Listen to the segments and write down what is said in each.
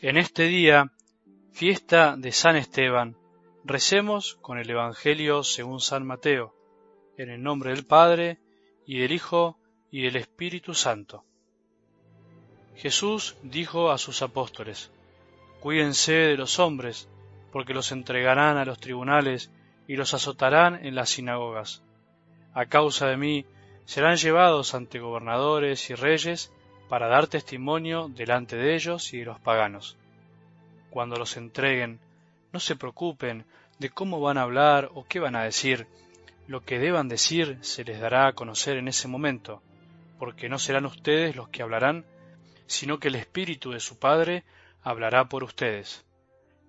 En este día, fiesta de San Esteban, recemos con el Evangelio según San Mateo, en el nombre del Padre, y del Hijo, y del Espíritu Santo. Jesús dijo a sus apóstoles, Cuídense de los hombres, porque los entregarán a los tribunales y los azotarán en las sinagogas. A causa de mí serán llevados ante gobernadores y reyes para dar testimonio delante de ellos y de los paganos. Cuando los entreguen, no se preocupen de cómo van a hablar o qué van a decir. Lo que deban decir se les dará a conocer en ese momento, porque no serán ustedes los que hablarán, sino que el Espíritu de su Padre hablará por ustedes.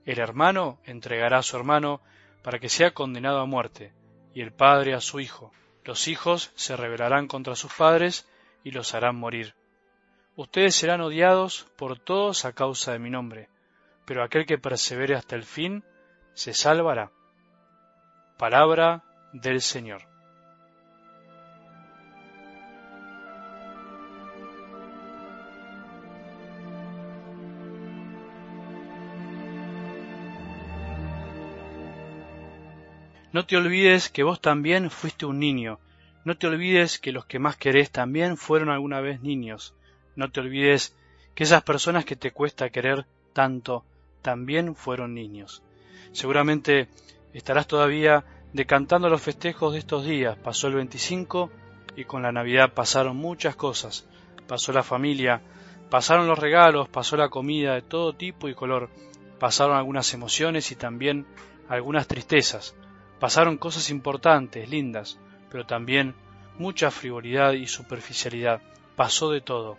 El hermano entregará a su hermano para que sea condenado a muerte, y el padre a su hijo. Los hijos se rebelarán contra sus padres y los harán morir. Ustedes serán odiados por todos a causa de mi nombre, pero aquel que persevere hasta el fin se salvará. Palabra del Señor. No te olvides que vos también fuiste un niño. No te olvides que los que más querés también fueron alguna vez niños. No te olvides que esas personas que te cuesta querer tanto también fueron niños. Seguramente estarás todavía decantando los festejos de estos días. Pasó el 25 y con la Navidad pasaron muchas cosas. Pasó la familia, pasaron los regalos, pasó la comida de todo tipo y color, pasaron algunas emociones y también algunas tristezas. Pasaron cosas importantes, lindas, pero también mucha frivolidad y superficialidad. Pasó de todo.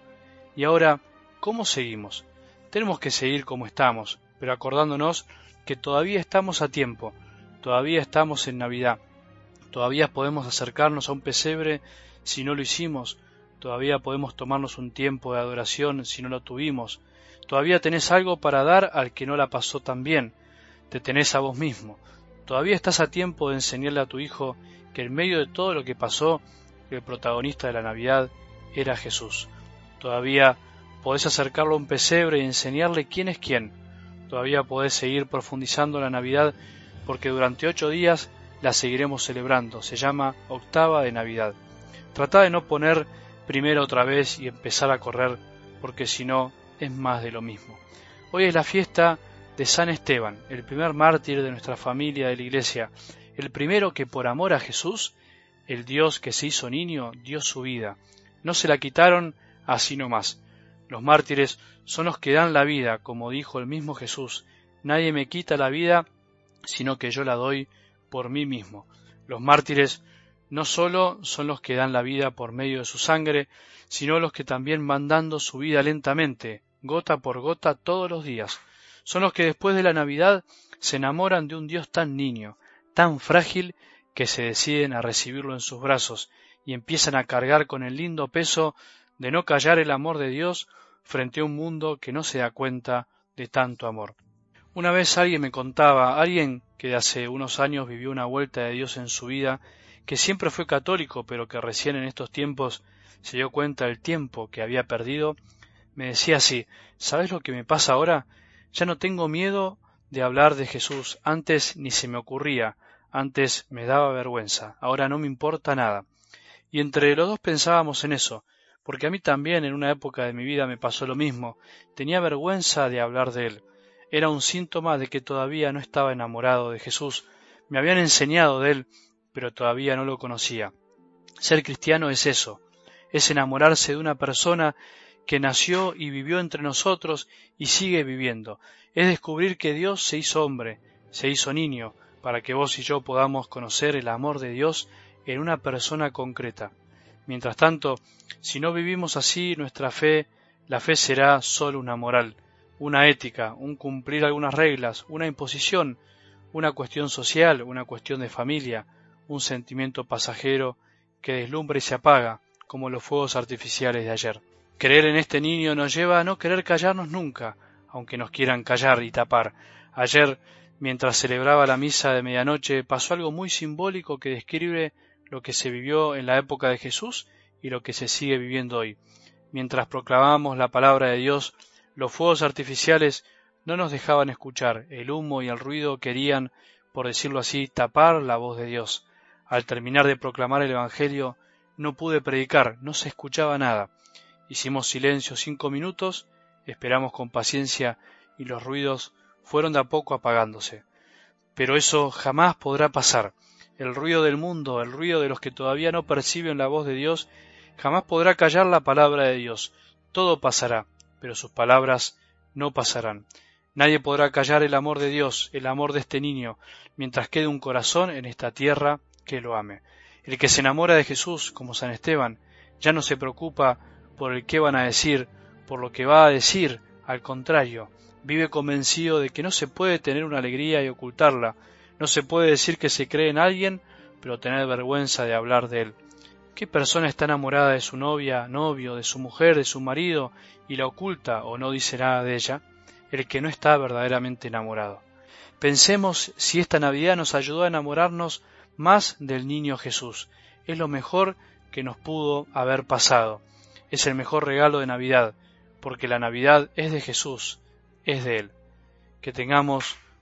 Y ahora, ¿cómo seguimos? Tenemos que seguir como estamos, pero acordándonos que todavía estamos a tiempo, todavía estamos en Navidad, todavía podemos acercarnos a un pesebre si no lo hicimos, todavía podemos tomarnos un tiempo de adoración si no lo tuvimos, todavía tenés algo para dar al que no la pasó tan bien, te tenés a vos mismo, todavía estás a tiempo de enseñarle a tu hijo que en medio de todo lo que pasó, el protagonista de la Navidad era Jesús. Todavía podés acercarlo a un pesebre y enseñarle quién es quién. Todavía podés seguir profundizando la Navidad porque durante ocho días la seguiremos celebrando. Se llama octava de Navidad. Trata de no poner primero otra vez y empezar a correr porque si no es más de lo mismo. Hoy es la fiesta de San Esteban, el primer mártir de nuestra familia de la Iglesia, el primero que por amor a Jesús, el Dios que se hizo niño, dio su vida. No se la quitaron así nomás. Los mártires son los que dan la vida, como dijo el mismo Jesús. Nadie me quita la vida, sino que yo la doy por mí mismo. Los mártires no sólo son los que dan la vida por medio de su sangre, sino los que también van dando su vida lentamente, gota por gota, todos los días. Son los que después de la Navidad se enamoran de un Dios tan niño, tan frágil, que se deciden a recibirlo en sus brazos y empiezan a cargar con el lindo peso de no callar el amor de Dios frente a un mundo que no se da cuenta de tanto amor. Una vez alguien me contaba, alguien que hace unos años vivió una vuelta de Dios en su vida, que siempre fue católico, pero que recién en estos tiempos se dio cuenta del tiempo que había perdido, me decía así, ¿sabes lo que me pasa ahora? Ya no tengo miedo de hablar de Jesús, antes ni se me ocurría, antes me daba vergüenza, ahora no me importa nada. Y entre los dos pensábamos en eso, porque a mí también en una época de mi vida me pasó lo mismo, tenía vergüenza de hablar de él. Era un síntoma de que todavía no estaba enamorado de Jesús, me habían enseñado de él, pero todavía no lo conocía. Ser cristiano es eso, es enamorarse de una persona que nació y vivió entre nosotros y sigue viviendo, es descubrir que Dios se hizo hombre, se hizo niño, para que vos y yo podamos conocer el amor de Dios en una persona concreta. Mientras tanto, si no vivimos así nuestra fe, la fe será sólo una moral, una ética, un cumplir algunas reglas, una imposición, una cuestión social, una cuestión de familia, un sentimiento pasajero que deslumbra y se apaga, como los fuegos artificiales de ayer. Creer en este niño nos lleva a no querer callarnos nunca, aunque nos quieran callar y tapar. Ayer, mientras celebraba la misa de medianoche, pasó algo muy simbólico que describe lo que se vivió en la época de Jesús y lo que se sigue viviendo hoy. Mientras proclamamos la palabra de Dios, los fuegos artificiales no nos dejaban escuchar, el humo y el ruido querían, por decirlo así, tapar la voz de Dios. Al terminar de proclamar el Evangelio, no pude predicar, no se escuchaba nada. Hicimos silencio cinco minutos, esperamos con paciencia y los ruidos fueron de a poco apagándose. Pero eso jamás podrá pasar. El ruido del mundo, el ruido de los que todavía no perciben la voz de Dios, jamás podrá callar la palabra de Dios. Todo pasará, pero sus palabras no pasarán. Nadie podrá callar el amor de Dios, el amor de este niño, mientras quede un corazón en esta tierra que lo ame. El que se enamora de Jesús, como San Esteban, ya no se preocupa por el qué van a decir, por lo que va a decir, al contrario, vive convencido de que no se puede tener una alegría y ocultarla, no se puede decir que se cree en alguien, pero tener vergüenza de hablar de él. ¿Qué persona está enamorada de su novia, novio, de su mujer, de su marido, y la oculta o no dice nada de ella? el que no está verdaderamente enamorado. Pensemos si esta Navidad nos ayudó a enamorarnos más del niño Jesús. Es lo mejor que nos pudo haber pasado. Es el mejor regalo de Navidad, porque la Navidad es de Jesús, es de Él. Que tengamos